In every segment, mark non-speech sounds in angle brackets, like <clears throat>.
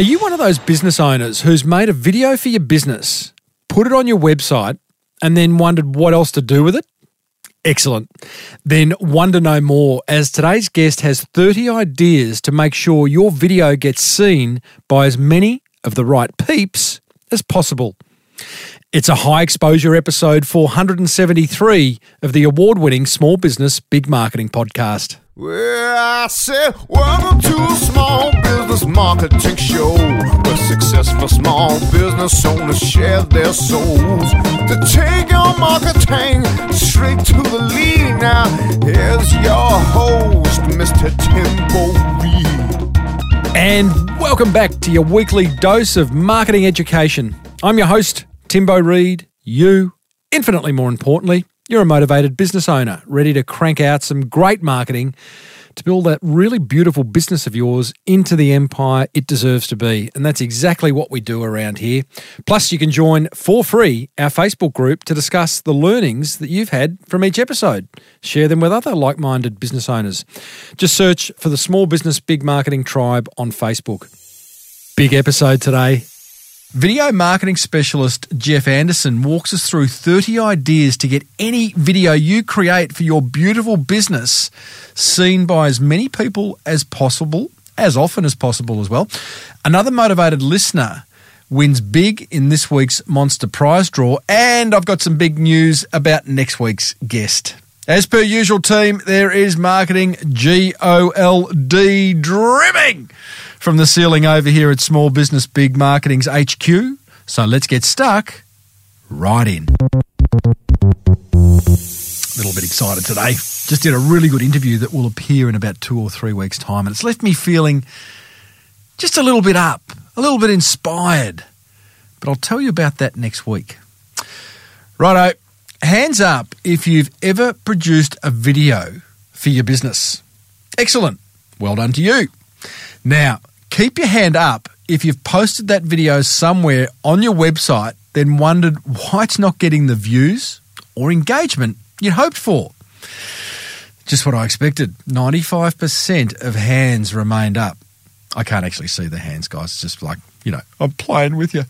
Are you one of those business owners who's made a video for your business, put it on your website, and then wondered what else to do with it? Excellent. Then wonder no more, as today's guest has 30 ideas to make sure your video gets seen by as many of the right peeps as possible. It's a high exposure episode 473 of the award winning Small Business Big Marketing podcast. Well, I said, welcome to a small business marketing show where successful small business owners share their souls to take your marketing straight to the lead. Now, here's your host, Mr. Timbo Reid. And welcome back to your weekly dose of marketing education. I'm your host, Timbo Reid. You, infinitely more importantly, you're a motivated business owner ready to crank out some great marketing to build that really beautiful business of yours into the empire it deserves to be. And that's exactly what we do around here. Plus, you can join for free our Facebook group to discuss the learnings that you've had from each episode. Share them with other like minded business owners. Just search for the Small Business Big Marketing Tribe on Facebook. Big episode today. Video marketing specialist Geoff Anderson walks us through 30 ideas to get any video you create for your beautiful business seen by as many people as possible, as often as possible as well. Another motivated listener wins big in this week's Monster Prize draw, and I've got some big news about next week's guest. As per usual, team, there is marketing G O L D dripping from the ceiling over here at Small Business Big Marketing's HQ. So let's get stuck right in. A little bit excited today. Just did a really good interview that will appear in about two or three weeks' time, and it's left me feeling just a little bit up, a little bit inspired. But I'll tell you about that next week. Righto, hands up if you've ever produced a video for your business. Excellent. Well done to you. Now, keep your hand up if you've posted that video somewhere on your website, then wondered why it's not getting the views or engagement you'd hoped for. Just what I expected. 95% of hands remained up. I can't actually see the hands, guys. It's just like, you know, I'm playing with you.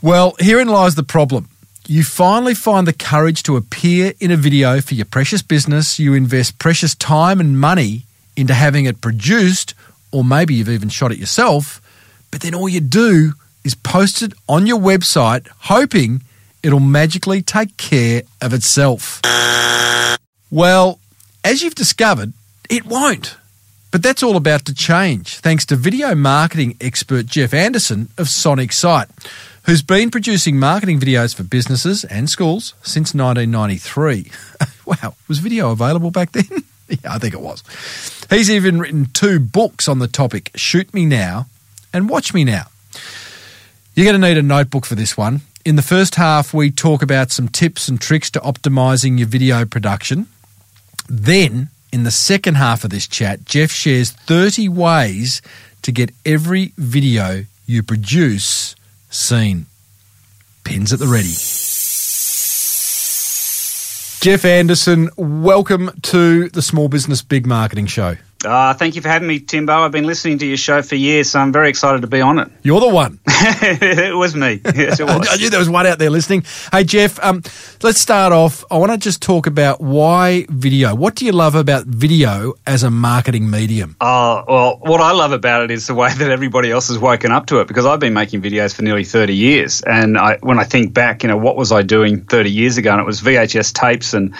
Well, herein lies the problem. You finally find the courage to appear in a video for your precious business. You invest precious time and money into having it produced, or maybe you've even shot it yourself, but then all you do is post it on your website, hoping it'll magically take care of itself. Well, as you've discovered, it won't. But that's all about to change thanks to video marketing expert Geoff Anderson of Sonic Sight, who's been producing marketing videos for businesses and schools since 1993. <laughs> wow, was video available back then? <laughs> yeah, I think it was. He's even written two books on the topic Shoot Me Now and Watch Me Now. You're going to need a notebook for this one. In the first half, we talk about some tips and tricks to optimizing your video production. Then, in the second half of this chat, Geoff shares 30 ways to get every video you produce seen. Pins at the ready. Geoff Anderson, welcome to the Small Business Big Marketing Show. Uh, thank you for having me, Timbo. I've been listening to your show for years, so I'm very excited to be on it. You're the one. <laughs> it was me. Yes, it <laughs> was. I knew there was one out there listening. Hey, Geoff, um, let's start off. I want to just talk about why video. What do you love about video as a marketing medium? Uh, well, what I love about it is the way <laughs> that everybody else has woken up to it because I've been making videos for nearly 30 years. And I, when I think back, you know, what was I doing 30 years ago? And it was VHS tapes and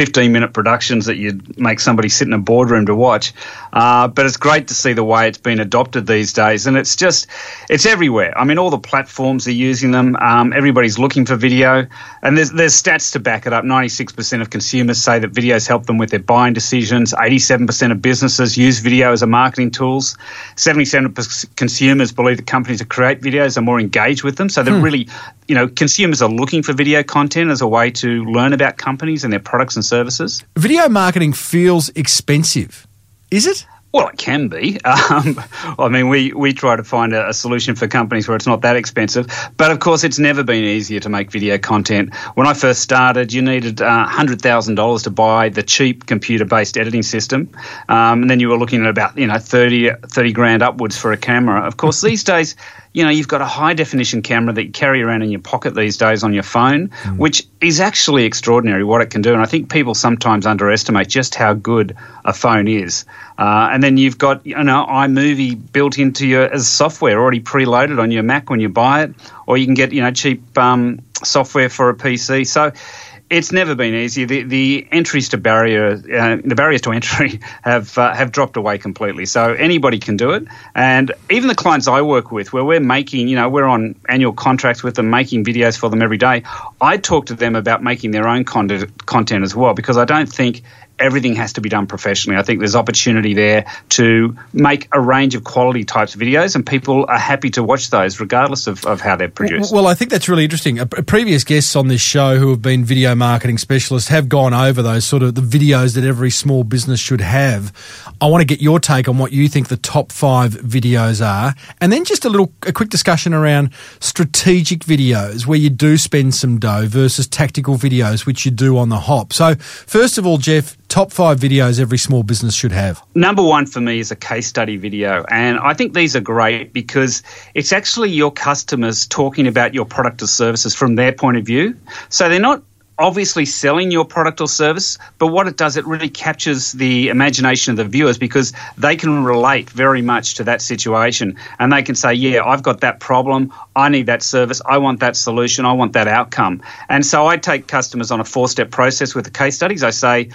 15 minute productions that you'd make somebody sit in a boardroom to watch. Uh, but it's great to see the way it's been adopted these days, and it's just it's everywhere. I mean, all the platforms are using them. Um, everybody's looking for video, and there's there's stats to back it up. Ninety six percent of consumers say that videos help them with their buying decisions. Eighty seven percent of businesses use video as a marketing tools. Seventy seven percent consumers believe that companies that create videos are more engaged with them. So they're hmm. really, you know, consumers are looking for video content as a way to learn about companies and their products and services. Video marketing feels expensive. Is it? Well, it can be. <laughs> Um, I mean, we, we try to find a, a, solution for companies where it's not that expensive. But of course, it's never been easier to make video content. When I first started, you needed uh, $100,000 to buy the cheap computer based editing system. Um, and then you were looking at about, you know, 30, 30 grand upwards for a camera. Of course, <laughs> these days, you know, you've got a high definition camera that you carry around in your pocket these days on your phone, mm. which is actually extraordinary what it can do. And I think people sometimes underestimate just how good a phone is. Uh, and then you've got, you know, iMovie built into your as software already preloaded on your Mac when you buy it, or you can get, you know, cheap um, software for a PC. So it's never been easy. The, the entries to barrier, uh, the barriers to entry <laughs> have uh, have dropped away completely. So anybody can do it, and even the clients I work with, where we're making, you know, we're on annual contracts with them, making videos for them every day. I talk to them about making their own content, content as well, because I don't think everything has to be done professionally. I think there's opportunity there to make a range of quality types of videos, and people are happy to watch those regardless of, of how they're produced. Well, I think that's really interesting. Previous guests on this show who have been video marketing specialists have gone over those sort of the videos that every small business should have. I want to get your take on what you think the top five videos are, and then just a little, a quick discussion around strategic videos where you do spend some dough versus tactical videos which you do on the hop. So, first of all, Geoff, top five videos every small business should have? Number one for me is a case study video. And I think these are great because it's actually your customers talking about your product or services from their point of view. So they're not obviously selling your product or service, but what it does, it really captures the imagination of the viewers because they can relate very much to that situation and they can say, Yeah, I've got that problem. I need that service. I want that solution. I want that outcome. And so I take customers on a four step process with the case studies. I say,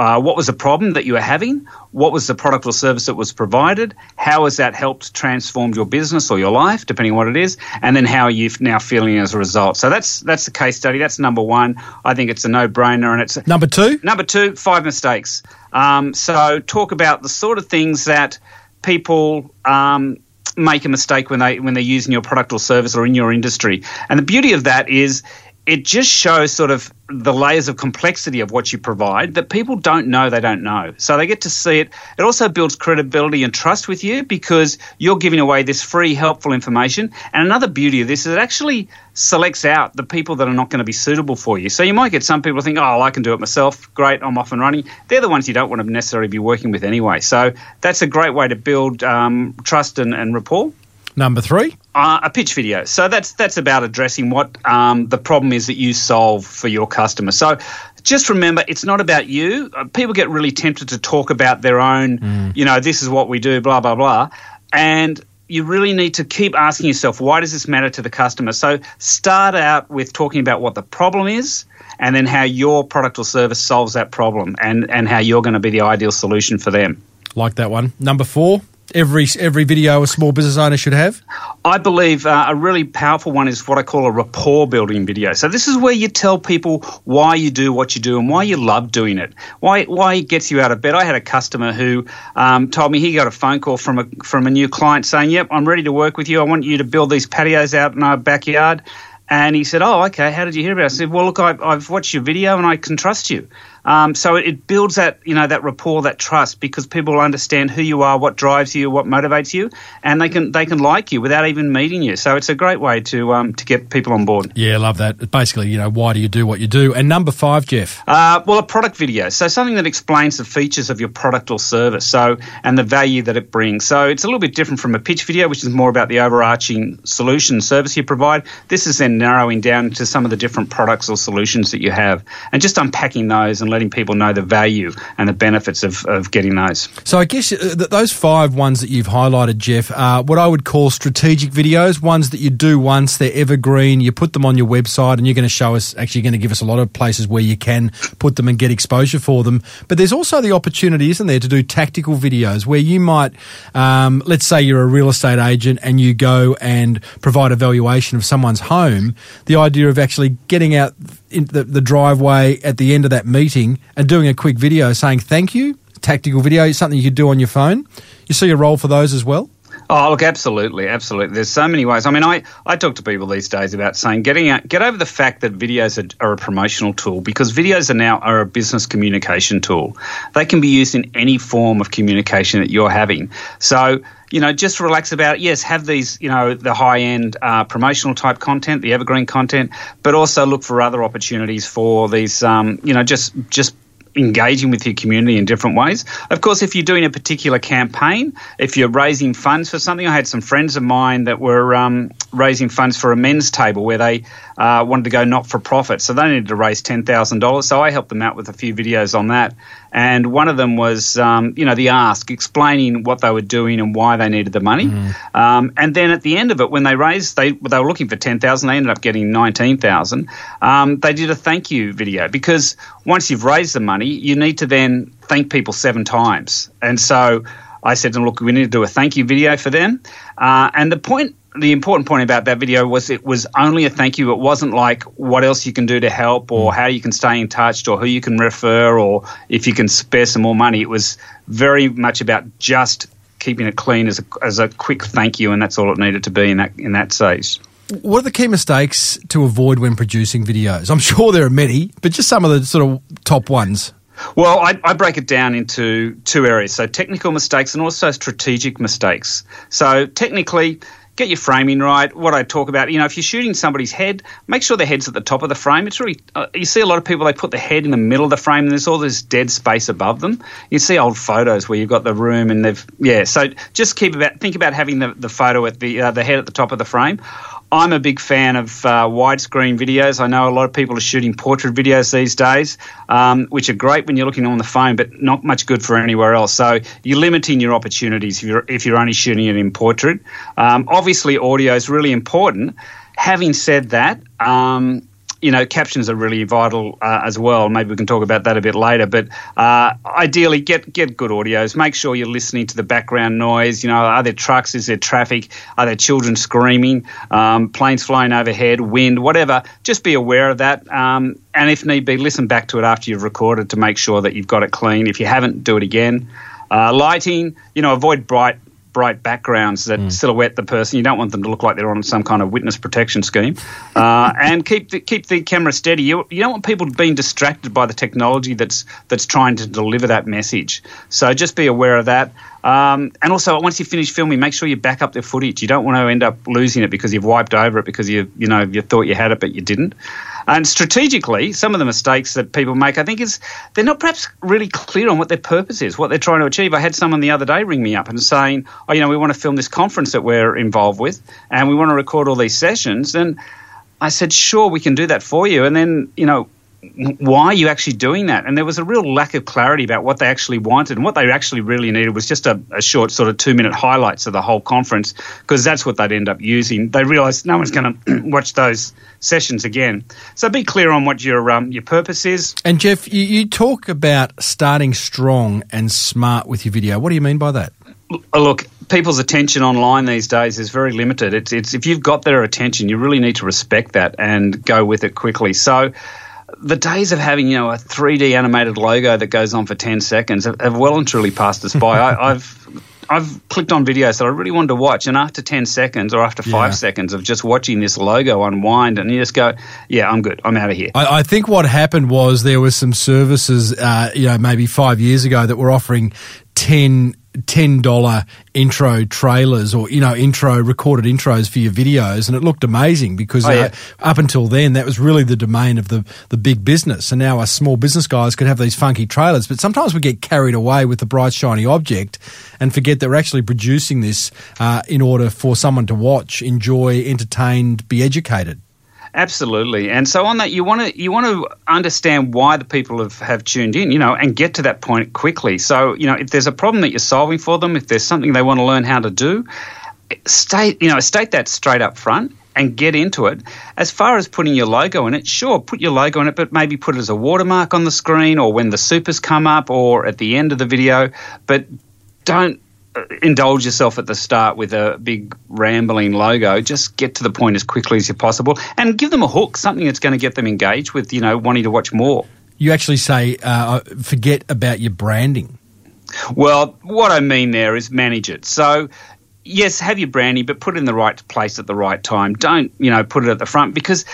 uh, what was the problem that you were having? What was the product or service that was provided? How has that helped transform your business or your life, depending on what it is? And then how are you now feeling as a result? So that's that's the case study. That's number one. I think it's a no brainer, and it's number two. Number two, five mistakes. Um, so talk about the sort of things that people. Um, make a mistake when they when they're using your product or service or in your industry. And the beauty of that is it just shows sort of the layers of complexity of what you provide that people don't know they don't know. So they get to see it. It also builds credibility and trust with you because you're giving away this free, helpful information. And another beauty of this is it actually selects out the people that are not going to be suitable for you. So you might get some people think, oh, I can do it myself. Great, I'm off and running. They're the ones you don't want to necessarily be working with anyway. So that's a great way to build um, trust and, and rapport. Number three, uh, a pitch video. So that's that's about addressing what um, the problem is that you solve for your customer. So just remember, it's not about you. Uh, people get really tempted to talk about their own. Mm. You know, this is what we do, blah blah blah, and you really need to keep asking yourself, why does this matter to the customer? So start out with talking about what the problem is and then how your product or service solves that problem and, and how you're going to be the ideal solution for them. Like that one. Number four, every every video a small business owner should have? I believe uh, a really powerful one is what I call a rapport building video. So this is where you tell people why you do what you do and why you love doing it, why why it gets you out of bed. I had a customer who um, told me he got a phone call from a from a new client saying, "Yep, I'm ready to work with you. I want you to build these patios out in our backyard." And he said, "Oh, okay. How did you hear about it?" I said, "Well, look, I, I've watched your video and I can trust you." Um, so it builds that you know that rapport, that trust, because people understand who you are, what drives you, what motivates you, and they can they can like you without even meeting you. So it's a great way to um, to get people on board. Yeah, love that. Basically, you know, why do you do what you do? And number five, Geoff. Uh, well, a product video. So something that explains the features of your product or service. So and the value that it brings. So it's a little bit different from a pitch video, which is more about the overarching solution service you provide. This is then narrowing down to some of the different products or solutions that you have, and just unpacking those and letting people know the value and the benefits of, of getting those. So I guess uh, those five ones that you've highlighted, Geoff, are what I would call strategic videos, ones that you do once, they're evergreen, you put them on your website and you're going to show us, actually going to give us a lot of places where you can put them and get exposure for them. But there's also the opportunity, isn't there, to do tactical videos where you might, um, let's say you're a real estate agent and you go and provide a valuation of someone's home. The idea of actually getting out in the, the driveway at the end of that meeting and doing a quick video saying thank you, tactical video, something you could do on your phone. You see a role for those as well? Oh, look, absolutely, absolutely. There's so many ways. I mean, I, I talk to people these days about saying getting out, get over the fact that videos are, are, a promotional tool because videos are now are a business communication tool. They can be used in any form of communication that you're having. So, you know, just relax about it. Yes, have these, you know, the high end uh, promotional type content, the evergreen content, but also look for other opportunities for these, um, you know, just just engaging with your community in different ways. Of course, if you're doing a particular campaign, if you're raising funds for something, I had some friends of mine that were um, raising funds for a men's table where they uh, wanted to go not for profit. So they needed to raise $10,000. So I helped them out with a few videos on that. And one of them was, um, you know, the ask, explaining what they were doing and why they needed the money. Mm. Um, and then at the end of it, when they raised, they, they were looking for 10000 they ended up getting 19000 um, They did a thank you video because once you've raised the money, you need to then thank people seven times. And so I said to them, look, we need to do a thank you video for them. Uh, and the point the important point about that video was it was only a thank you. It wasn't like what else you can do to help or mm. how you can stay in touch or who you can refer or if you can spare some more money. It was very much about just keeping it clean as a, as a quick thank you, and that's all it needed to be in that in that stage. What are the key mistakes to avoid when producing videos? I'm sure there are many, but just some of the sort of top ones. Well, I, I, break it down into two areas. So, technical mistakes and also strategic mistakes. So, technically, get your framing right. What I talk about, you know, if you're shooting somebody's head, make sure the head's at the top of the frame. It's really, uh, you see a lot of people, they put the head in the middle of the frame and there's all this dead space above them. You see old photos where you've got the room and they've, yeah. So just keep about, think about having the, the photo at the, uh, the head at the top of the frame. I'm a big fan of uh, widescreen videos. I know a lot of people are shooting portrait videos these days, um, which are great when you're looking on the phone, but not much good for anywhere else. So you're limiting your opportunities if you're, if you're only shooting it in portrait. Um, obviously, audio is really important. Having said that, um, you know, captions are really vital uh, as well. Maybe we can talk about that a bit later. But uh, ideally, get get good audios. Make sure you're listening to the background noise. You know, are there trucks? Is there traffic? Are there children screaming? Um, planes flying overhead? Wind? Whatever. Just be aware of that. Um, and if need be, listen back to it after you've recorded to make sure that you've got it clean. If you haven't, do it again. Uh, lighting, you know, avoid bright bright backgrounds that mm. silhouette the person. You don't want them to look like they're on some kind of witness protection scheme. Uh, and keep the, keep the camera steady. You, you don't want people being distracted by the technology that's that's trying to deliver that message. So just be aware of that. Um, and also, once you finish filming, make sure you back up the footage. You don't want to end up losing it because you've wiped over it because you you know you thought you had it but you didn't. And strategically, some of the mistakes that people make, I think, is they're not perhaps really clear on what their purpose is, what they're trying to achieve. I had someone the other day ring me up and saying, "Oh, you know, we want to film this conference that we're involved with, and we want to record all these sessions." And I said, "Sure, we can do that for you." And then, you know, why are you actually doing that? And there was a real lack of clarity about what they actually wanted. And what they actually really needed was just a, a short, sort of two minute highlights of the whole conference, because that's what they'd end up using. They realised no one's going to <clears throat> watch those sessions again. So be clear on what your, um, your purpose is. And Geoff, you, you talk about starting strong and smart with your video. What do you mean by that? Look, people's attention online these days is very limited. It's, it's if you've got their attention, you really need to respect that and go with it quickly. So the days of having you know a 3D animated logo that goes on for 10 seconds have, have well and truly passed us by. <laughs> I, have I've clicked on videos that I really wanted to watch, and after 10 seconds or after five yeah. seconds of just watching this logo unwind, and you just go, "Yeah, I'm good. I'm out of here." I, I think what happened was there was some services, uh, you know, maybe five years ago that were offering 10 ten dollar intro trailers or you know intro recorded intros for your videos, and it looked amazing because oh, yeah. uh, up until then that was really the domain of the the big business, and now us small business guys could have these funky trailers. But sometimes we get carried away with the bright shiny object and forget that we're actually producing this uh, in order for someone to watch, enjoy, entertained, be educated. Absolutely, and so on that you want to you want to understand why the people have, have tuned in, you know, and get to that point quickly. So you know, if there's a problem that you're solving for them, if there's something they want to learn how to do, state you know state that straight up front and get into it. As far as putting your logo in it, sure, put your logo in it, but maybe put it as a watermark on the screen or when the supers come up or at the end of the video. But don't indulge yourself at the start with a big rambling logo. Just get to the point as quickly as you possible and give them a hook, something that's going to get them engaged with, you know, wanting to watch more. You actually say uh, forget about your branding. Well, what I mean there is manage it. So yes, have your branding, but put it in the right place at the right time. Don't you know put it at the front because.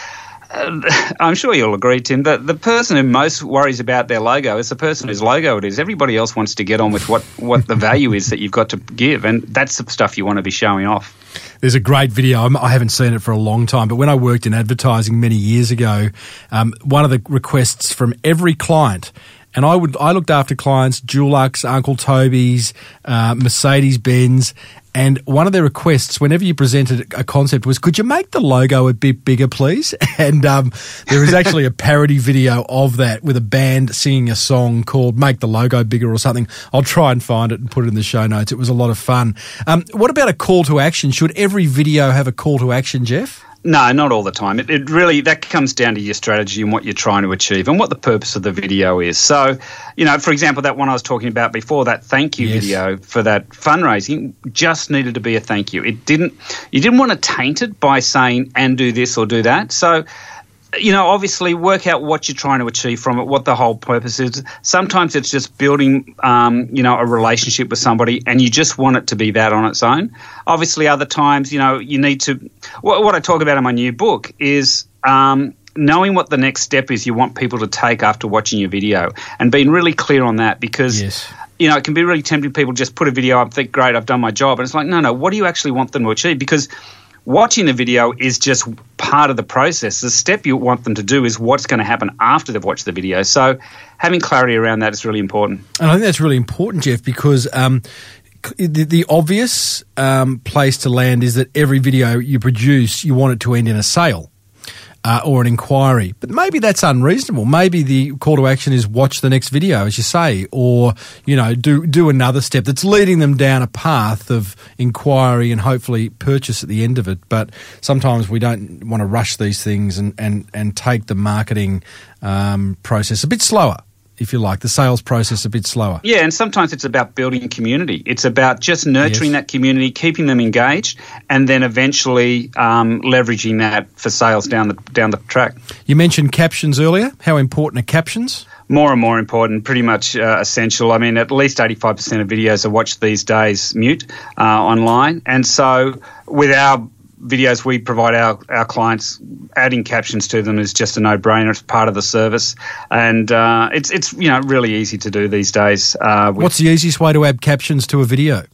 <laughs> I'm sure you'll agree, Tim, that the person who most worries about their logo is the person whose logo it is. Everybody else wants to get on with what, what the value is that you've got to give, and that's the stuff you want to be showing off. There's a great video. I have not seen it for a long time, but when I worked in advertising many years ago, um, one of the requests from every client and I would I looked after clients, Dulux, Uncle Toby's, uh, Mercedes Benz, and one of their requests, whenever you presented a concept, was, "Could you make the logo a bit bigger, please?" <laughs> And um, there is actually a parody video of that with a band singing a song called "Make the Logo Bigger" or something. I'll try and find it and put it in the show notes. It was a lot of fun. Um, what about a call to action? Should every video have a call to action, Geoff? No, not all the time. It, it, really that comes down to your strategy and what you're trying to achieve and what the purpose of the video is. So, you know, for example, that one I was talking about before, that thank you yes. video for that fundraising, just needed to be a thank you. It didn't. You didn't want to taint it by saying and do this or do that. So you know, obviously work out what you're trying to achieve from it, what the whole purpose is. Sometimes it's just building, um, you know, a relationship with somebody and you just want it to be that on its own. Obviously, other times, you know, you need to. What, what I talk about in my new book is. Um, knowing what the next step is you want people to take after watching your video and being really clear on that because yes you know, it can be really tempting. People just put a video up, think, great, I've done my job. And it's like, no, no, what do you actually want them to achieve? Because watching the video is just part of the process. The step you want them to do is what's going to happen after they've watched the video. So having clarity around that is really important. And I think that's really important, Geoff, because um, the, the, obvious um, place to land is that every video you produce, you want it to end in a sale uh, or an inquiry. But maybe that's unreasonable. Maybe the call to action is watch the next video, as you say, or you know do do another step that's leading them down a path of inquiry and hopefully purchase at the end of it. But sometimes we don't want to rush these things and and and take the marketing um, process a bit slower if you like, the sales process a bit slower. Yeah, and sometimes it's about building community. It's about just nurturing yes. that community, keeping them engaged, and then eventually um, leveraging that for sales down the down the track. You mentioned captions earlier. How important are captions? More and more important, pretty much uh, essential. I mean, at least 85% of videos are watched these days mute uh, online. And so, with our videos we provide our, our clients, adding captions to them is just a no brainer. It's part of the service, and uh, it's it's you know really easy to do these days. Uh, What's the easiest way to add captions to a video?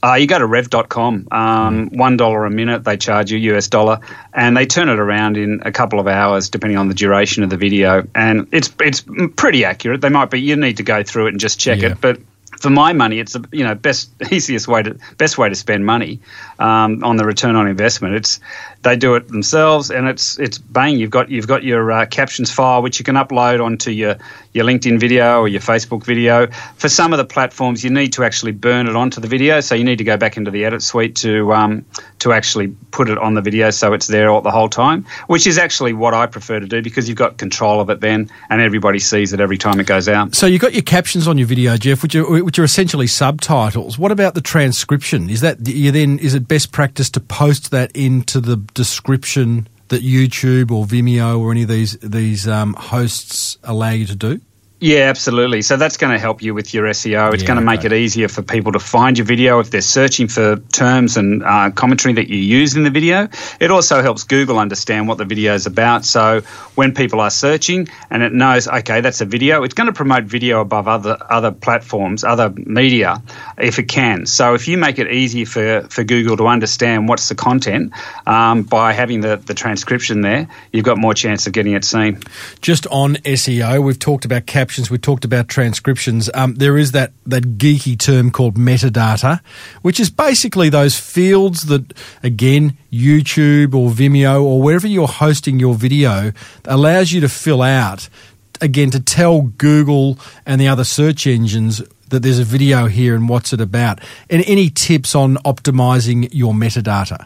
Uh, you go to rev.com, um, $1 a minute they charge you, US dollar, and they turn it around in a couple of hours depending on the duration of the video. And it's it's pretty accurate. They might be, you need to go through it and just check yeah. it, but for my money, it's the you know best <laughs> easiest way to best way to spend money um, on the return on investment. It's they do it themselves, and it's it's bang. You've got you've got your uh, captions file which you can upload onto your your LinkedIn video or your Facebook video. For some of the platforms, you need to actually burn it onto the video, so you need to go back into the edit suite to um, to actually put it on the video so it's there all, the whole time. Which is actually what I prefer to do because you've got control of it then, and everybody sees it every time it goes out. So you've got your captions on your video, Geoff, which are which are essentially subtitles. What about the transcription? Is that you then is it best practice to post that into the description that YouTube or Vimeo or any of these these um, hosts allow you to do? Yeah, absolutely. So that's going to help you with your SEO. It's yeah, going to make okay. it easier for people to find your video if they're searching for terms and uh, commentary that you use in the video. It also helps Google understand what the video is about. So when people are searching and it knows, okay, that's a video, it's going to promote video above other other platforms, other media, if it can. So if you make it easy for, for Google to understand what's the content um, by having the, the transcription there, you've got more chance of getting it seen. Just on SEO, we've talked about cap captions, we talked about transcriptions. Um, there is that, that geeky term called metadata, which is basically those fields that, again, YouTube or Vimeo or wherever you're hosting your video allows you to fill out, again, to tell Google and the other search engines that there's a video here and what's it about. And any tips on optimizing your metadata?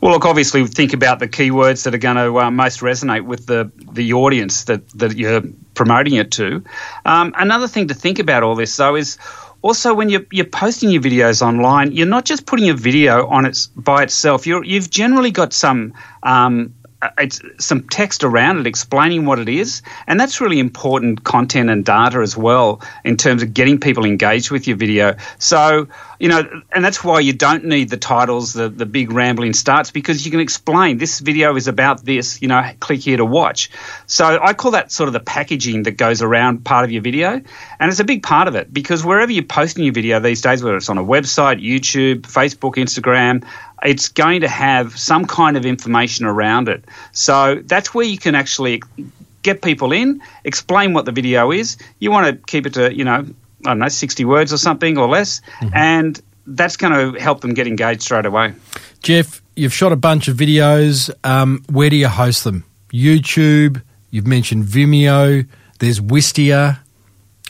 Well, look, obviously, think about the keywords that are going to uh, most resonate with the, the audience that, that you're promoting it to. Um, another thing to think about all this, though, is also when you're, you're posting your videos online, you're not just putting a video on it by itself. you have generally got some um, Uh, it's some text around it explaining what it is, and that's really important content and data as well in terms of getting people engaged with your video. So you know, and that's why you don't need the titles, the the big rambling starts, because you can explain this video is about this. You know, click here to watch. So I call that sort of the packaging that goes around part of your video, and it's a big part of it because wherever you're posting your video these days, whether it's on a website, YouTube, Facebook, Instagram, it's going to have some kind of information around it. So that's where you can actually get people in, explain what the video is. You want to keep it to, you know, I don't know, 60 words or something or less. Mm-hmm. And that's going to help them get engaged straight away. Geoff, you've shot a bunch of videos. Um, where do you host them? YouTube, you've mentioned Vimeo, there's Wistia.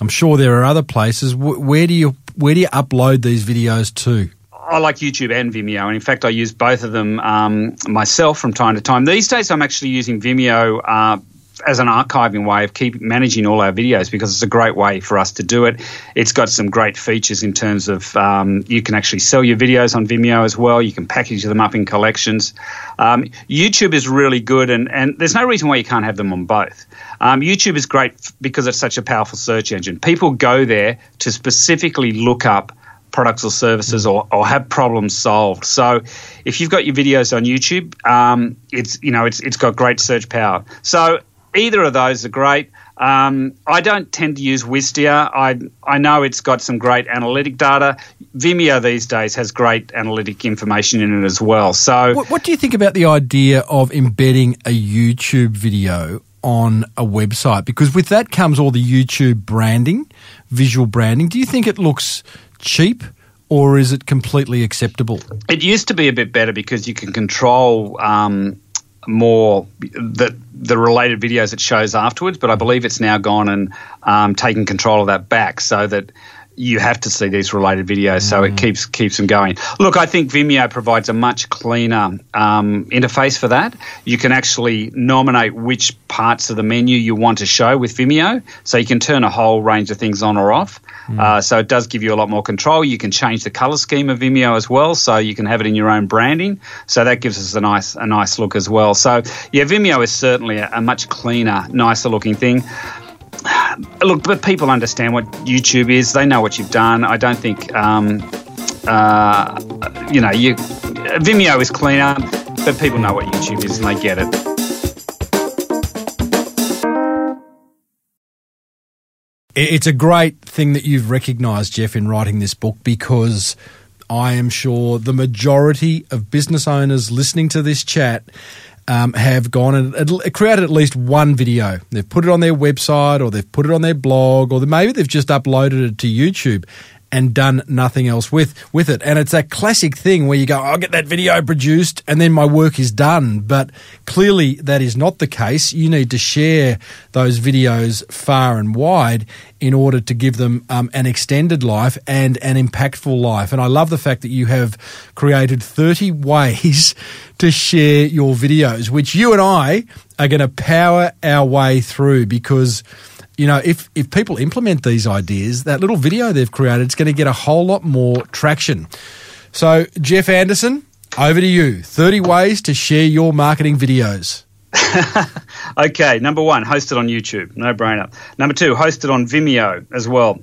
I'm sure there are other places. Where do you where do you upload these videos to? I like YouTube and Vimeo, and in fact, I use both of them um, myself from time to time. These days, I'm actually using Vimeo uh, as an archiving way of keep managing all our videos because it's a great way for us to do it. It's got some great features in terms of um, you can actually sell your videos on Vimeo as well. You can package them up in collections. Um, YouTube is really good, and, and there's no reason why you can't have them on both. Um, YouTube is great because it's such a powerful search engine. People go there to specifically look up products or services or, or have problems solved. So if you've got your videos on YouTube, um, it's you know it's it's got great search power. So either of those are great. Um, I don't tend to use Wistia. I I know it's got some great analytic data. Vimeo these days has great analytic information in it as well. So, what, what do you think about the idea of embedding a YouTube video on a website? Because with that comes all the YouTube branding, visual branding. Do you think it looks cheap? Or is it completely acceptable? It used to be a bit better because you can control um, more the the related videos it shows afterwards. But I believe it's now gone and um, taken control of that back, so that you have to see these related videos, mm. so it mm. keeps keeps them going. Look, I think Vimeo provides a much cleaner um, interface for that. You can actually nominate which parts of the menu you want to show with Vimeo, so you can turn a whole range of things on or off. Mm. Uh, so it does give you a lot more control. You can change the color scheme of Vimeo as well, so you can have it in your own branding. So that gives us a nice a nice look as well. So yeah, Vimeo is certainly a, a much cleaner, nicer looking thing <sighs> look, but people understand what YouTube is. They know what you've done. I don't think, um, uh, you know, you Vimeo is cleaner, but people know what YouTube is and they get it. It's a great thing that you've recognised, Geoff, in writing this book because I am sure the majority of business owners listening to this chat um, have gone and created at least one video. They've put it on their website or they've put it on their blog or maybe they've just uploaded it to YouTube and done nothing else with with it. And it's that classic thing where you go, I'll get that video produced and then my work is done. But clearly that is not the case. You need to share those videos far and wide in order to give them um, an extended life and an impactful life. And I love the fact that you have created 30 <laughs> ways to share your videos, which you and I are going to power our way through because you know, if, if people implement these ideas, that little video they've created is going to get a whole lot more traction. So, Geoff Anderson, over to you. 30 ways to share your marketing videos. <laughs> okay, number one, host it on YouTube. No brainer. Number two, host it on Vimeo as well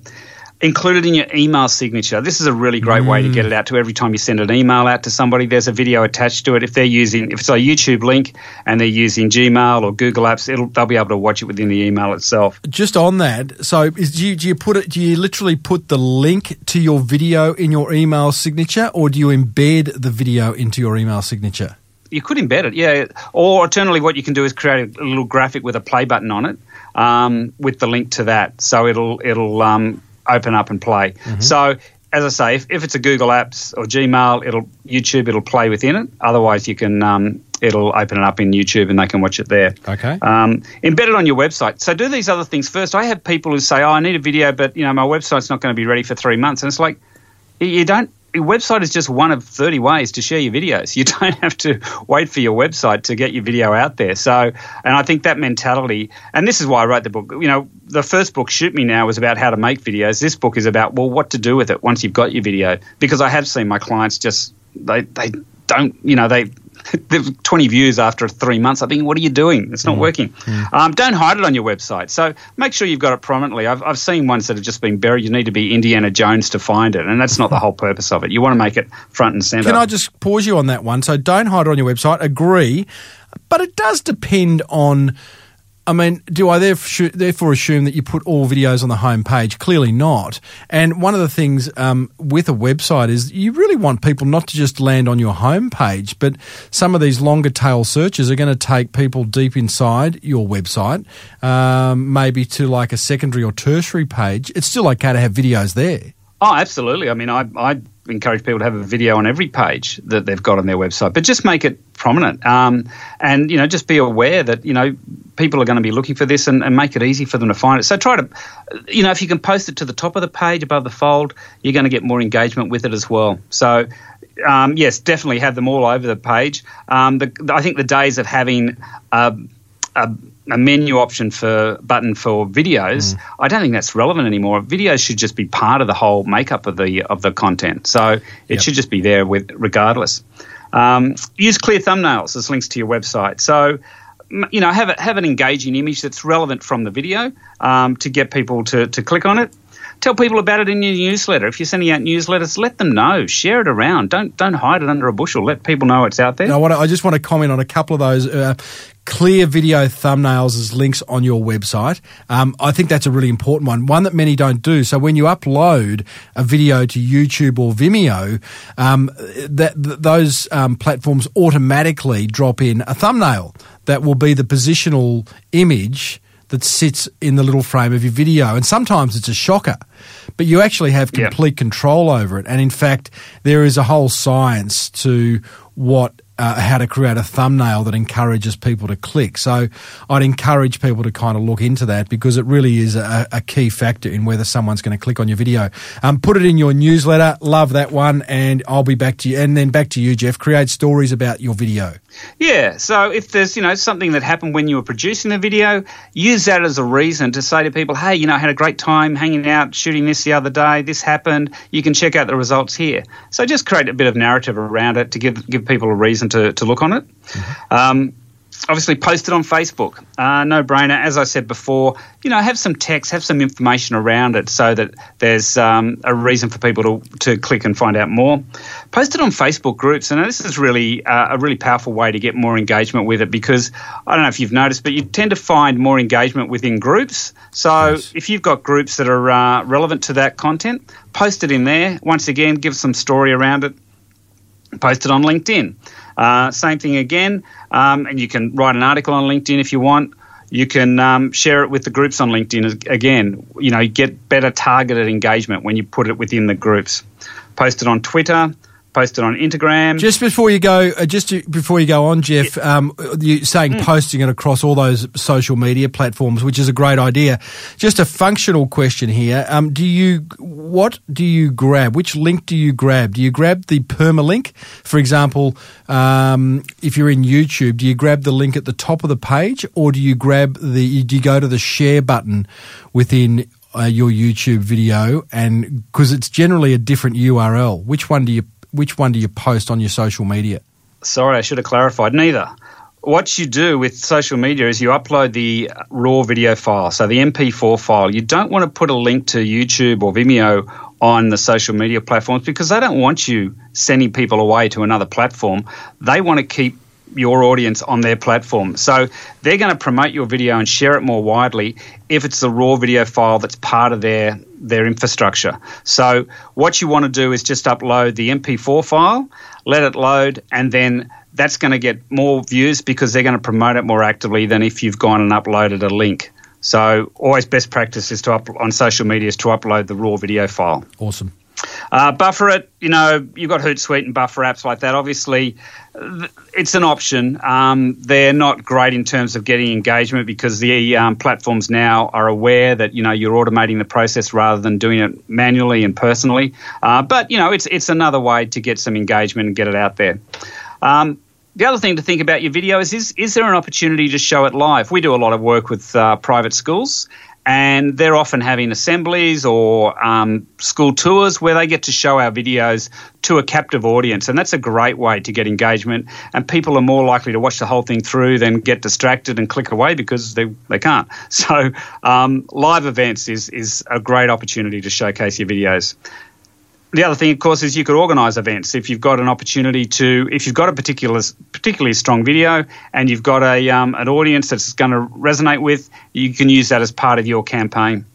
include it in your email signature. This is a really great mm. way to get it out to every time you send an email out to somebody. There's a video attached to it. If they're using, if it's a YouTube link and they're using Gmail or Google Apps, it'll, they'll be able to watch it within the email itself. Just on that, so is, do, you, do you put it? Do you literally put the link to your video in your email signature, or do you embed the video into your email signature? You could embed it, yeah. Or alternatively, what you can do is create a little graphic with a play button on it. Um, with the link to that. So it'll it'll um, open up and play. Mm-hmm. So as I say, if, if it's a Google Apps or Gmail, it'll YouTube, it'll play within it. Otherwise, you can um, it'll open it up in YouTube and they can watch it there. Okay. Um, embed it on your website. So do these other things first. I have people who say, "Oh, I need a video, but you know my website's not going to be ready for three months," and it's like you don't website is just one of 30 ways to share your videos. You <laughs> don't have to wait for your website to get your video out there. So, and I think that mentality, and this is why I wrote the book. You know, the first book, Shoot Me Now, was about how to make videos. This book is about, well, what to do with it once you've got your video. Because I have seen my clients just, they, they don't, you know, they, <laughs> 20 views after three months. I think, what are you doing? It's not working. Um, don't hide it on your website. So make sure you've got it prominently. I've, I've seen ones that have just been buried. You need to be Indiana Jones to find it, and that's not the whole purpose of it. You want to make it front and center. Can I just pause you on that one? So don't hide it on your website. Agree, but it does depend on. I mean, do I therefore assume that you put all videos on the home page? Clearly not. And one of the things um, with a website is you really want people not to just land on your home page, but some of these longer tail searches are going to take people deep inside your website, um, maybe to like a secondary or tertiary page. It's still okay to have videos there. Oh, absolutely. I mean, I, I encourage people to have a video on every page that they've got on their website, but just make it prominent. Um, and, you know, just be aware that, you know, people are going to be looking for this and, and, make it easy for them to find it. So try to, you know, if you can post it to the top of the page above the fold, you're going to get more engagement with it as well. So, um, yes, definitely have them all over the page. Um, the, I think the days of having a, a a menu option for button for videos, mm. I don't think that's relevant anymore. Videos should just be part of the whole makeup of the of the content. So it yep. should just be there with regardless. Um, use clear thumbnails as links to your website. So you know have a, have an engaging image that's relevant from the video um, to get people to to click on it. Tell people about it in your newsletter. If you're sending out newsletters, let them know. Share it around. Don't don't hide it under a bushel. Let people know it's out there. I, want to, I just want to comment on a couple of those. Uh, clear video thumbnails as links on your website. Um, I think that's a really important one, one that many don't do. So when you upload a video to YouTube or Vimeo, um, that, th- those um, platforms automatically drop in a thumbnail that will be the positional image that sits in the little frame of your video. And sometimes it's a shocker, but you actually have complete yeah. control over it. And in fact, there is a whole science to what uh, how to create a thumbnail that encourages people to click. So I'd encourage people to kind of look into that because it really is a, a key factor in whether someone's going to click on your video. Um, put it in your newsletter. Love that one. And I'll be back to you. And then back to you, Geoff. Create stories about your video. Yeah. So if there's, you know, something that happened when you were producing the video, use that as a reason to say to people, hey, you know, I had a great time hanging out, shooting this the other day. This happened. You can check out the results here. So just create a bit of narrative around it to give, give people a reason to, to look on it. Mm-hmm. Um, obviously post it on Facebook. Uh, no brainer. As I said before, you know, have some text, have some information around it so that there's um, a reason for people to, to click and find out more. Post it on Facebook groups. And this is really uh, a really powerful way to get more engagement with it because I don't know if you've noticed, but you tend to find more engagement within groups. So yes. if you've got groups that are uh, relevant to that content, post it in there. Once again, give some story around it. Post it on LinkedIn. Uh, same thing again, um, and you can write an article on LinkedIn if you want. You can um, share it with the groups on LinkedIn. Again, you know, you get better targeted engagement when you put it within the groups. Post it on Twitter posted on Instagram. Just before you go, uh, just to, before you go on, Geoff, um, you saying mm. posting it across all those social media platforms, which is a great idea. Just a functional question here: um, Do you what do you grab? Which link do you grab? Do you grab the permalink, for example? Um, if you're in YouTube, do you grab the link at the top of the page, or do you grab the? Do you go to the share button within uh, your YouTube video, and because it's generally a different URL, which one do you which one do you post on your social media? Sorry, I should have clarified. Neither. What you do with social media is you upload the raw video file, so the MP4 file. You don't want to put a link to YouTube or Vimeo on the social media platforms because they don't want you sending people away to another platform. They want to keep your audience on their platform. So they're going to promote your video and share it more widely if it's the raw video file that's part of their their infrastructure. So what you want to do is just upload the MP4 file, let it load, and then that's going to get more views because they're going to promote it more actively than if you've gone and uploaded a link. So always best practice is to up, on social media is to upload the raw video file. Awesome. Uh, buffer it, you know, you've got Hootsuite and buffer apps like that. Obviously, it's an option. Um, they're not great in terms of getting engagement because the um, platforms now are aware that you know you're automating the process rather than doing it manually and personally. Uh, but you know, it's it's another way to get some engagement and get it out there. Um, the other thing to think about your video is, is is there an opportunity to show it live? We do a lot of work with uh, private schools, and they're often having assemblies or um, school tours where they get to show our videos to a captive audience, and that's a great way to get engagement. And people are more likely to watch the whole thing through than get distracted and click away because they they can't. <laughs> So um, live events is is a great opportunity to showcase your videos the other thing, of course, is you could organise events. If you've got an opportunity to, if you've got a particular, particularly strong video, and you've got a um, an audience that's going to resonate with, you can use that as part of your campaign.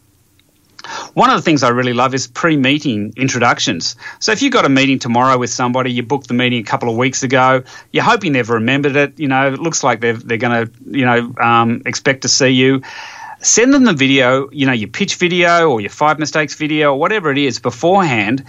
One of the things I really love is pre-meeting introductions. So if you've got a meeting tomorrow with somebody, you booked the meeting a couple of weeks ago, you're hoping they've remembered it. You know, it looks like they're they're going to, you know, um, expect to see you send them the video, you know, your pitch video or your five mistakes video or whatever it is beforehand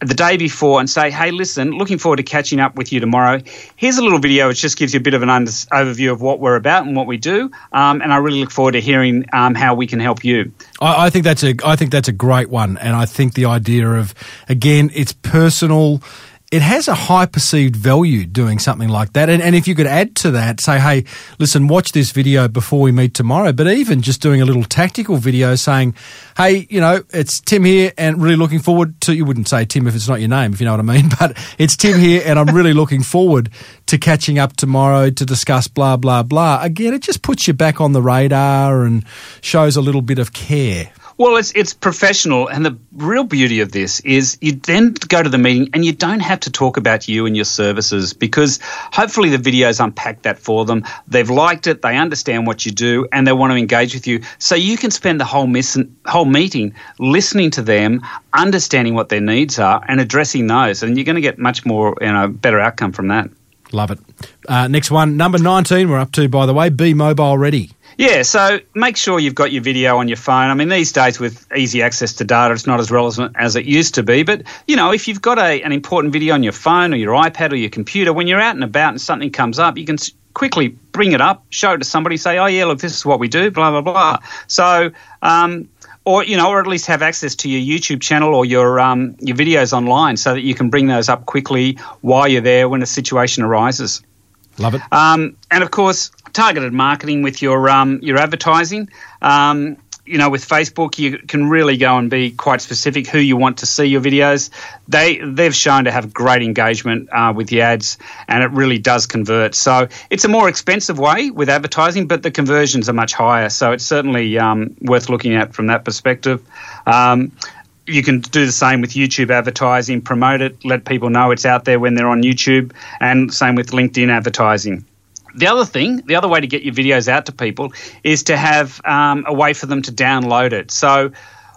the day before and say, hey, listen, looking forward to catching up with you tomorrow. Here's a little video which just gives you a bit of an under- overview of what we're about and what we do. Um, and I really look forward to hearing um, how we can help you. I, I, think that's a I think that's a great one, and I think the idea of again, it's personal it has a high perceived value doing something like that. And, and if you could add to that, say, hey, listen, watch this video before we meet tomorrow, but even just doing a little tactical video saying, hey, you know, it's Tim here and really looking forward to, you wouldn't say Tim if it's not your name, if you know what I mean, <laughs> but it's Tim here and I'm really looking forward to catching up tomorrow to discuss blah, blah, blah. Again, it just puts you back on the radar and shows a little bit of care. Well, it's it's professional, and the real beauty of this is you then go to the meeting and you don't have to talk about you and your services because hopefully the videos unpack that for them. They've liked it, they understand what you do, and they want to engage with you. So you can spend the whole miss, whole meeting listening to them, understanding what their needs are, and addressing those, and you're going to get much more, you know, better outcome from that. Love it. Uh, next one, number 19, we're up to, by the way, be mobile ready. Yeah, so make sure you've got your video on your phone. I mean, these days with easy access to data, it's not as relevant as it used to be. But, you know, if you've got a, an important video on your phone or your iPad or your computer, when you're out and about and something comes up, you can quickly bring it up, show it to somebody, say, oh, yeah, look, this is what we do, blah, blah, blah. So, um, or you know, or at least have access to your YouTube channel or your um, your videos online, so that you can bring those up quickly while you're there when a situation arises. Love it. Um, and of course, targeted marketing with your um, your advertising. Um, you know, with Facebook, you can really go and be quite specific who you want to see your videos. They they've shown to have great engagement uh, with the ads, and it really does convert. So it's a more expensive way with advertising, but the conversions are much higher. So it's certainly um, worth looking at from that perspective. Um, you can do the same with YouTube advertising, promote it, let people know it's out there when they're on YouTube, and same with LinkedIn advertising. The other thing, the other way to get your videos out to people is to have um, a way for them to download it. So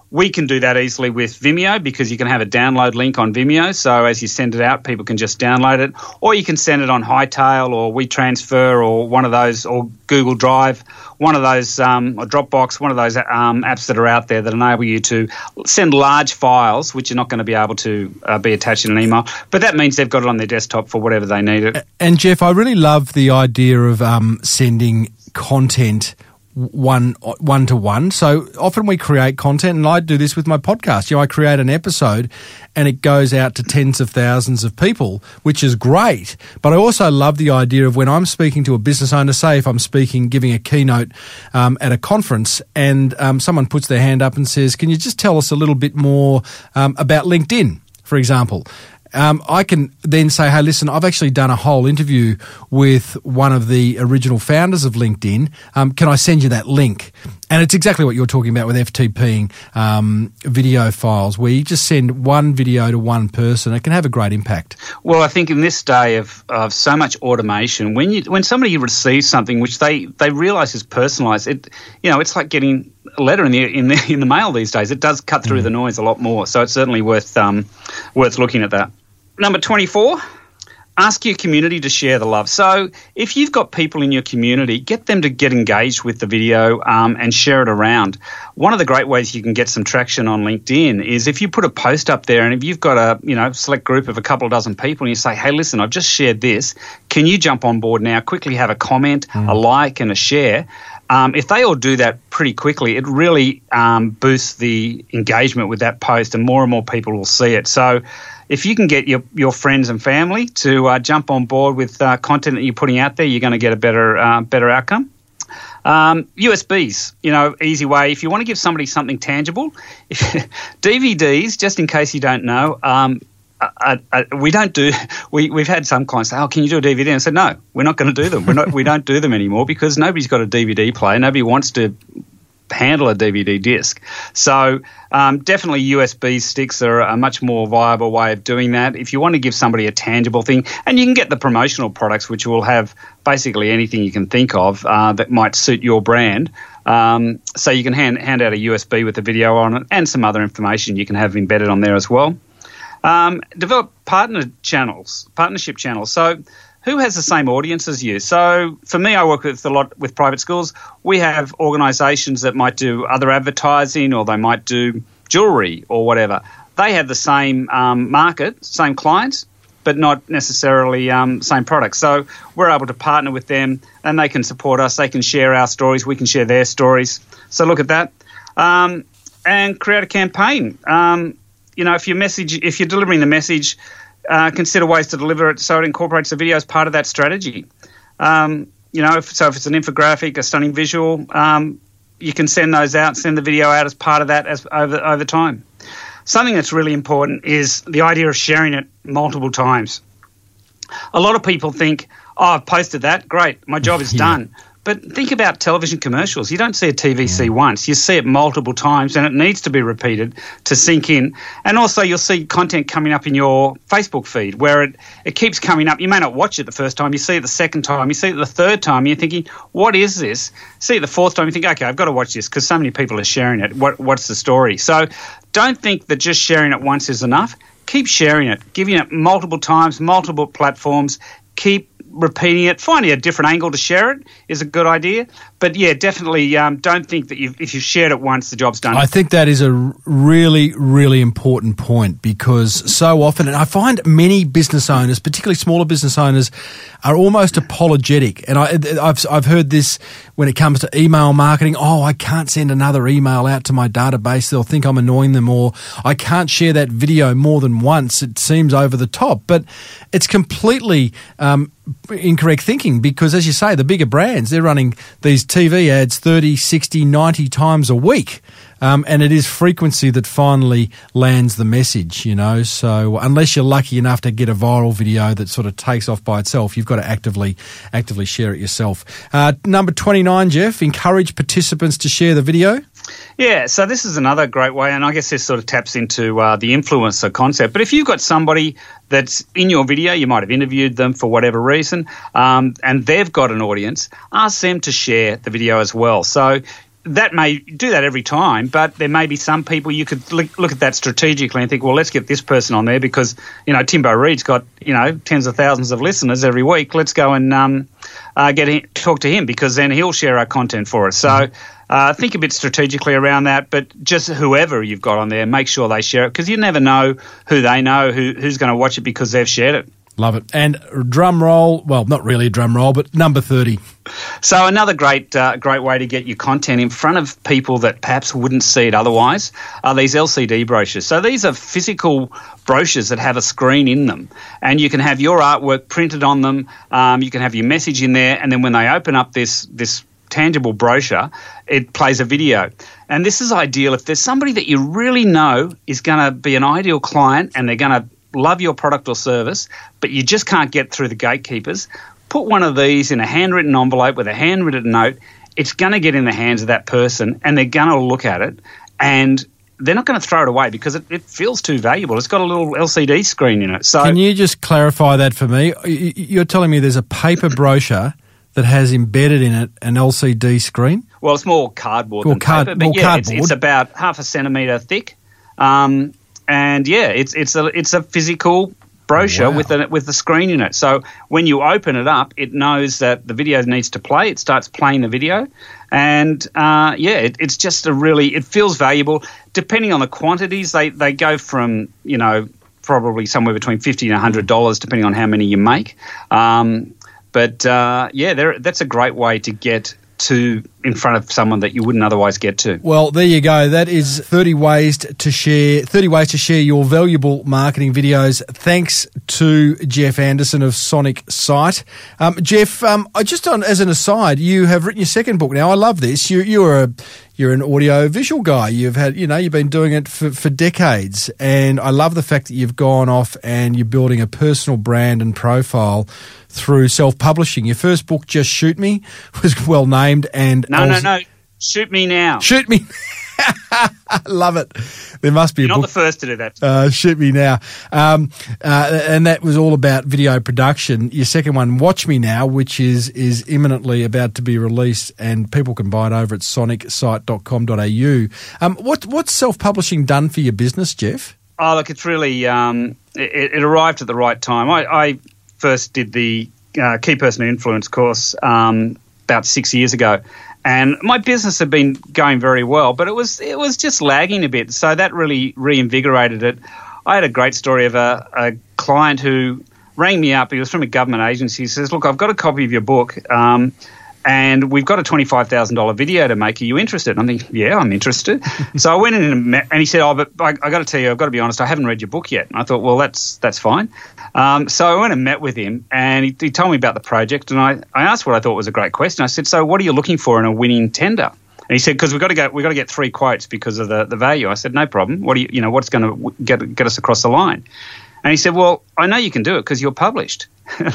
we can do that easily with Vimeo because you can have a download link on Vimeo. So as you send it out, people can just download it, or you can send it on Hightail or WeTransfer or one of those, or Google Drive, one of those, um, or Dropbox, one of those um, apps that are out there that enable you to send large files, which you're not going to be able to uh, be attached in an email. But that means they've got it on their desktop for whatever they need it. And Geoff, I really love the idea of um, sending content one one to one. So often we create content, and I do this with my podcast. You know, I create an episode, and it goes out to tens of thousands of people, which is great. But I also love the idea of when I'm speaking to a business owner, say if I'm speaking, giving a keynote um, at a conference, and um, someone puts their hand up and says, "Can you just tell us a little bit more um, about LinkedIn?" For example, um, I can then say, hey, listen, I've actually done a whole interview with one of the original founders of LinkedIn. Um, can I send you that link? And it's exactly what you're talking about with FTPing um, video files, where you just send one video to one person. It can have a great impact. Well, I think in this day of, of so much automation, when you when somebody receives something which they, they realise is personalised, it you know it's like getting a letter in the in the in the mail these days. It does cut through mm. the noise a lot more. So it's certainly worth um, worth looking at that. Number 24, ask your community to share the love. So if you've got people in your community, get them to get engaged with the video um, and share it around. One of the great ways you can get some traction on LinkedIn is if you put a post up there and if you've got a you know select group of a couple of dozen people and you say, hey, listen, I've just shared this. Can you jump on board now? Quickly have a comment, mm. a like, and a share. Um, if they all do that pretty quickly, it really um, boosts the engagement with that post, and more and more people will see it. So if you can get your, your friends and family to uh, jump on board with uh, content that you're putting out there, you're going to get a better uh, better outcome. Um, USBs, you know, easy way. If you want to give somebody something tangible, <laughs> DVDs, just in case you don't know, um, I, I, we don't do. <laughs> We we've had some clients say, "Oh, can you do a DVD?" And I said, "No, we're not going to do them. We're not. we don't do them anymore because nobody's got a DVD player. Nobody wants to handle a DVD disc. So um, definitely USB sticks are a much more viable way of doing that. If you want to give somebody a tangible thing, and you can get the promotional products, which will have basically anything you can think of uh, that might suit your brand. Um, so you can hand, hand out a USB with a video on it and some other information you can have embedded on there as well. Um, develop partner channels, partnership channels. So who has the same audience as you? So for me, I work with a lot with private schools. We have organisations that might do other advertising, or they might do jewellery or whatever. They have the same um, market, same clients, but not necessarily um, same products. So we're able to partner with them, and they can support us. They can share our stories. We can share their stories. So look at that, um, and create a campaign. Um, you know, if your message, if you're delivering the message uh, consider ways to deliver it so it incorporates the video as part of that strategy. Um, you know, if, so if it's an infographic, a stunning visual, um, you can send those out, send the video out as part of that as over over time. Something that's really important is the idea of sharing it multiple times. A lot of people think, "Oh, I've posted that, great, my job is <laughs> yeah. done." But think about television commercials. You don't see a TVC once, you see it multiple times, and it needs to be repeated to sink in. And also, you'll see content coming up in your Facebook feed where it, it keeps coming up. You may not watch it the first time, you see it the second time, you see it the third time, you're thinking, what is this? See it the fourth time, you think, okay, I've got to watch this because so many people are sharing it. What, what's the story? So don't think that just sharing it once is enough. Keep sharing it, giving it multiple times, multiple platforms. Keep repeating it, finding a different angle to share it is a good idea. But yeah, definitely um, don't think that you've, if you've shared it once, the job's done. I think that is a really, really important point because so often, and I find many business owners, particularly smaller business owners, are almost apologetic. And I, I've, I've heard this when it comes to email marketing. Oh, I can't send another email out to my database. They'll think I'm annoying them, or I can't share that video more than once. It seems over the top. But it's completely um, incorrect thinking because, as you say, the bigger brands, they're running these TV ads 30, 60, 90 times a week. Um, and it is frequency that finally lands the message, you know. So unless you're lucky enough to get a viral video that sort of takes off by itself, you've got to actively actively share it yourself. Uh, number 29, Geoff, encourage participants to share the video. Yeah, so this is another great way, and I guess this sort of taps into uh, the influencer concept. But if you've got somebody that's in your video, you might have interviewed them for whatever reason, um, and they've got an audience, ask them to share the video as well. So that may do that every time, but there may be some people you could look, look, at that strategically and think, well, let's get this person on there because you know Timbo Reid's got you know tens of thousands of listeners every week. Let's go and um, uh, get talk to him because then he'll share our content for us. So. Uh, think a bit strategically around that, but just whoever you've got on there, make sure they share it because you never know who they know, who, who's going to watch it because they've shared it. Love it. And drum roll, well, not really a drum roll, but number 30. So another great uh, great way to get your content in front of people that perhaps wouldn't see it otherwise are these LCD brochures. So these are physical brochures that have a screen in them, and you can have your artwork printed on them. Um, you can have your message in there, and then when they open up this this tangible brochure, it plays a video. And this is ideal if there's somebody that you really know is going to be an ideal client and they're going to love your product or service, but you just can't get through the gatekeepers, put one of these in a handwritten envelope with a handwritten note. It's going to get in the hands of that person and they're going to look at it and they're not going to throw it away because it, it, feels too valuable. It's got a little LCD screen in it. So, can you just clarify that for me? You're telling me there's a paper brochure that has embedded in it an LCD screen? Well, it's more cardboard more than card, paper, but yeah, cardboard. It's, it's, about half a centimetre thick. Um, and yeah, it's it's a it's a physical brochure wow. with a with the screen in it. So when you open it up, it knows that the video needs to play. It starts playing the video, and uh, yeah, it, it's just a really it feels valuable. Depending on the quantities, they they go from you know probably somewhere between fifty and hundred dollars, depending on how many you make. Um, but uh, yeah, that's a great way to get to in front of someone that you wouldn't otherwise get to. Well, there you go. That is 30 ways to share 30 ways to share your valuable marketing videos. Thanks to Geoff Anderson of Sonic Sight. Um, Geoff, um, just on as an aside, you have written your second book now. I love this. You you are a you're an audio visual guy. You've had, you know, you've been doing it for, for decades. And I love the fact that you've gone off and you're building a personal brand and profile through self publishing. Your first book, Just Shoot Me, <laughs> was well named. And no, no, no. Shoot me now. Shoot me. I <laughs> love it. There must be You're a not book. the first to do that. Uh, shoot me now. Um, uh, and that was all about video production. Your second one, Watch Me Now, which is is imminently about to be released, and people can buy it over at sonicsight.com.au. Um, what, what's self publishing done for your business, Geoff? Oh, look, it's really um, it, it, arrived at the right time. I, I first did the uh, key person influence course um, about six years ago, and my business had been going very well, but it was it was just lagging a bit. So that really reinvigorated it. I had a great story of a, a client who rang me up. He was from a government agency. He says, "Look, I've got a copy of your book." Um, and we've got a twenty-five thousand dollar video to make. Are you interested? And I'm thinking, yeah, I'm interested. <laughs> so I went in and, met, and he said, oh, but I, I got to tell you, I've got to be honest, I haven't read your book yet. And I thought, well, that's that's fine. Um, so I went and met with him, and he, he told me about the project. And I, I asked what I thought was a great question. I said, so what are you looking for in a winning tender? And he said, because we've got to go, we've got to get three quotes because of the, the value. I said, no problem. What do you, you know, what's going to get get us across the line? And he said, well, I know you can do it because you're published. <laughs> and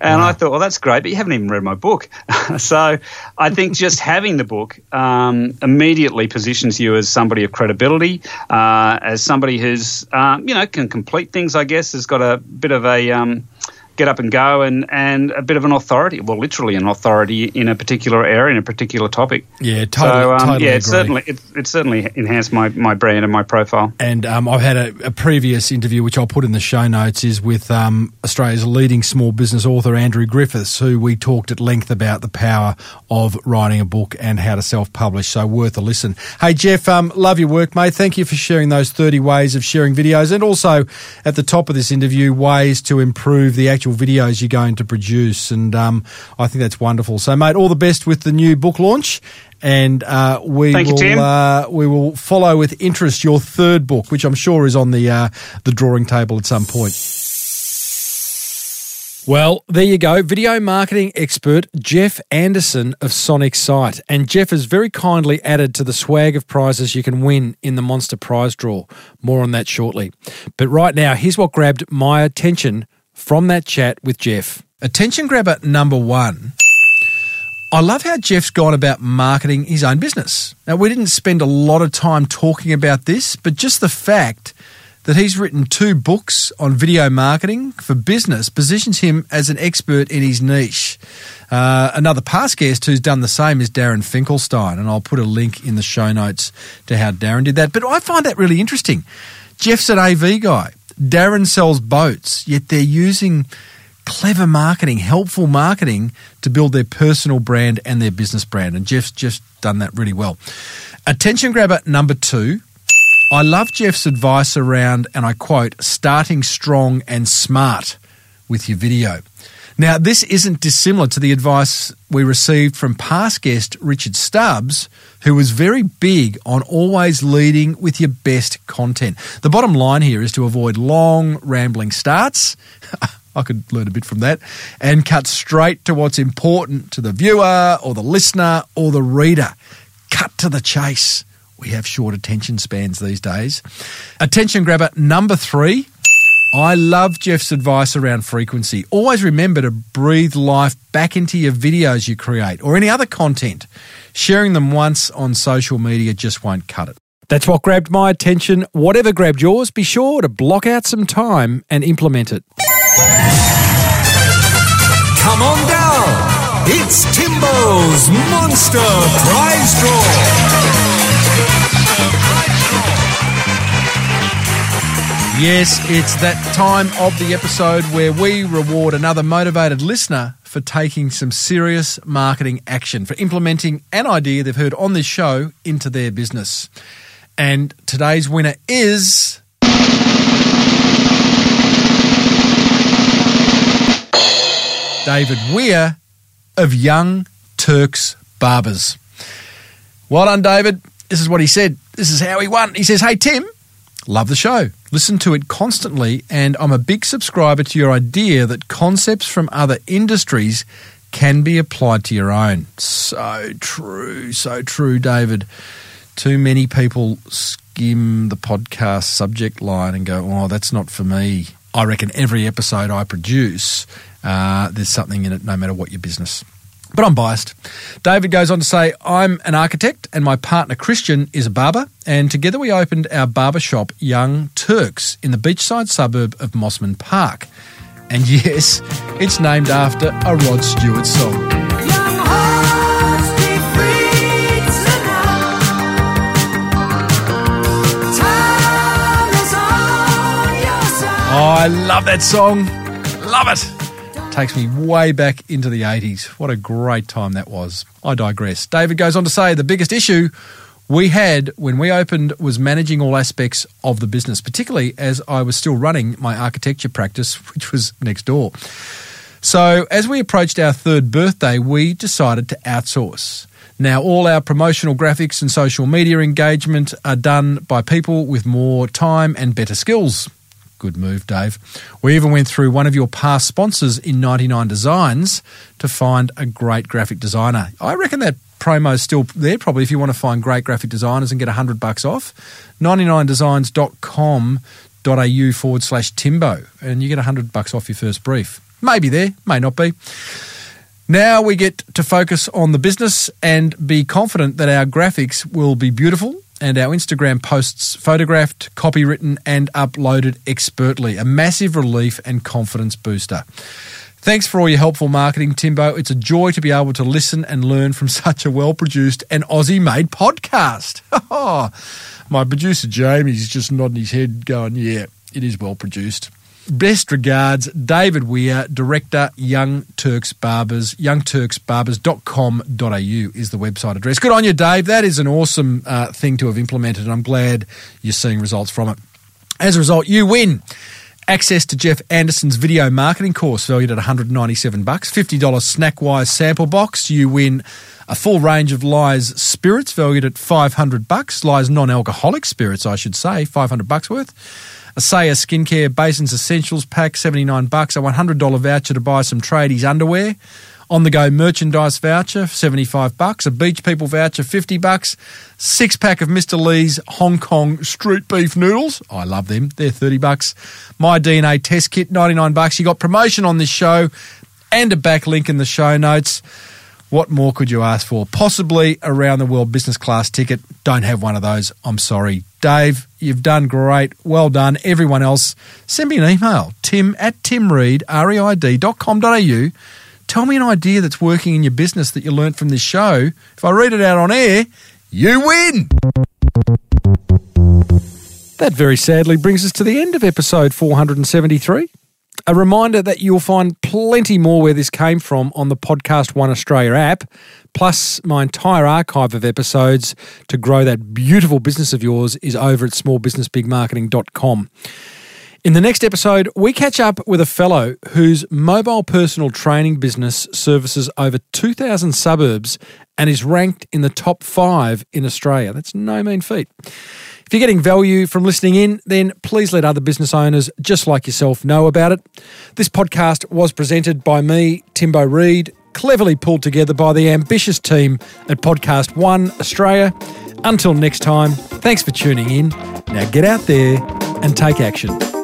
I thought, well, that's great, but you haven't even read my book. <laughs> so I think just <laughs> having the book um, immediately positions you as somebody of credibility, uh, as somebody who's, um, you know, can complete things, I guess, has got a bit of a. Um, get up and go and, and a bit of an authority, well, literally an authority in a particular area, in a particular topic. Yeah, totally. So, um, totally yeah, it certainly it, it certainly enhanced my, my brand and my profile. And um, I've had a, a, previous interview, which I'll put in the show notes, is with um, Australia's leading small business author, Andrew Griffiths, who we talked at length about the power of writing a book and how to self publish. So, worth a listen. Hey, Geoff, um, love your work, mate. Thank you for sharing those 30 ways of sharing videos. And also, at the top of this interview, ways to improve the actual videos you're going to produce. And um, I think that's wonderful. So, mate, all the best with the new book launch and uh, we Thank you, will Tim. uh, we will follow with interest your third book, which I'm sure is on the uh, the drawing table at some point. Well, there you go. Video marketing expert Geoff Anderson of Sonic Sight. And Geoff has very kindly added to the swag of prizes you can win in the Monster Prize Draw. More on that shortly. But right now, here's what grabbed my attention from that chat with Geoff. Attention grabber number one. I love how Geoff's gone about marketing his own business. Now, we didn't spend a lot of time talking about this, but just the fact that he's written two books on video marketing for business positions him as an expert in his niche. Uh, another past guest who's done the same is Darren Finkelstein, and I'll put a link in the show notes to how Darren did that. But I find that really interesting. Geoff's an AV guy. Darren sells boats, yet they're using clever marketing, helpful marketing to build their personal brand and their business brand. And Geoff's just done that really well. Attention grabber number two. I love Geoff's advice around, and I quote, starting strong and smart with your video. Now, this isn't dissimilar to the advice we received from past guest Richard Stubbs, who was very big on always leading with your best content. The bottom line here is to avoid long, rambling starts. <laughs> I could learn a bit from that and cut straight to what's important to the viewer or the listener or the reader. Cut to the chase. We have short attention spans these days. Attention grabber number three. I love Geoff's advice around frequency. Always remember to breathe life back into your videos you create or any other content. Sharing them once on social media just won't cut it. That's what grabbed my attention. Whatever grabbed yours, be sure to block out some time and implement it. Come on down. It's Timbo's Monster Prize Draw. Yes, it's that time of the episode where we reward another motivated listener for taking some serious marketing action, for implementing an idea they've heard on this show into their business. And today's winner is. David Weir of Young Turks Barbers. Well done, David. This is what he said. This is how he won. He says, Hey, Tim, love the show. Listen to it constantly, and I'm a big subscriber to your idea that concepts from other industries can be applied to your own. So true, so true, David. Too many people skim the podcast subject line and go, oh, that's not for me. I reckon every episode I produce, uh, there's something in it, no matter what your business. But I'm biased. David goes on to say, I'm an architect and my partner Christian is a barber, and together we opened our barber shop, Young Turks, in the beachside suburb of Mosman Park. And <laughs> yes, it's named after a Rod Stewart song. Young hearts be free tonight. Time is on your side. Oh, I love that song. Love it. Takes me way back into the 80s. What a great time that was. I digress. David goes on to say the biggest issue we had when we opened was managing all aspects of the business, particularly as I was still running my architecture practice, <laughs> which was next door. So, as we approached our third birthday, we decided to outsource. Now, all our promotional graphics and social media engagement are done by people with more time and better skills. Good move, Dave. We even went through one of your past sponsors in 99 Designs to find a great graphic designer. I reckon that promo's still there probably if you want to find great graphic designers and get 100 bucks off. 99designs.com.au forward slash Timbo and you get 100 bucks off your first brief. Maybe there, may not be. Now we get to focus on the business and be confident that our graphics will be beautiful and our Instagram posts photographed, copywritten, and uploaded expertly. A massive relief and confidence booster. Thanks for all your helpful marketing, Timbo. It's a joy to be able to listen and learn from <laughs> such a well produced and Aussie made podcast. <laughs> My producer, Jamie's just nodding his head, going, Yeah, it is well produced. Best regards, David Weir, Director, Young Turks Barbers. YoungTurksBarbers.com.au is the website address. Good on you, Dave. That is an awesome uh, thing to have implemented, and I'm glad you're seeing results from it. As a result, you win access to Geoff Anderson's video marketing course valued at 197 bucks, $50 Snackwise sample box. You win a full range of Lyre's spirits valued at 500 bucks, Lyre's non-alcoholic spirits, I should say, 500 bucks worth. A Saya Skincare Basins Essentials pack, 79 bucks. A $100 voucher to buy some tradies underwear. On the go merchandise voucher, 75 bucks. A Beach People voucher, 50 bucks. Six pack of Mr. Lee's Hong Kong street beef noodles. I love them. They're 30 bucks. My DNA test kit, 99 bucks. You got promotion on this show and a backlink in the show notes. What more could you ask for? Possibly around the world business class ticket. Don't have one of those. I'm sorry. Dave, you've done great. Well done. Everyone else, send me an email. Tim at timreid, R-E-I-D.com.au. Tell me an idea that's working in your business that you learnt from this show. If I read it out on air, you win. That very sadly brings us to the end of episode 473. A reminder that you'll find plenty more where this came from on the Podcast One Australia app, plus my entire archive of episodes to grow that beautiful business of yours is over at smallbusinessbigmarketing.com. In the next episode, we catch up with a fellow whose mobile personal training business services over 2,000 suburbs and is ranked in the top five in Australia. That's no mean feat. If you're getting value from listening in, then please let other business owners just like yourself know about it. This podcast was presented by me, Timbo Reid, cleverly pulled together by the ambitious team at Podcast One Australia. Until next time, thanks for tuning in. Now get out there and take action.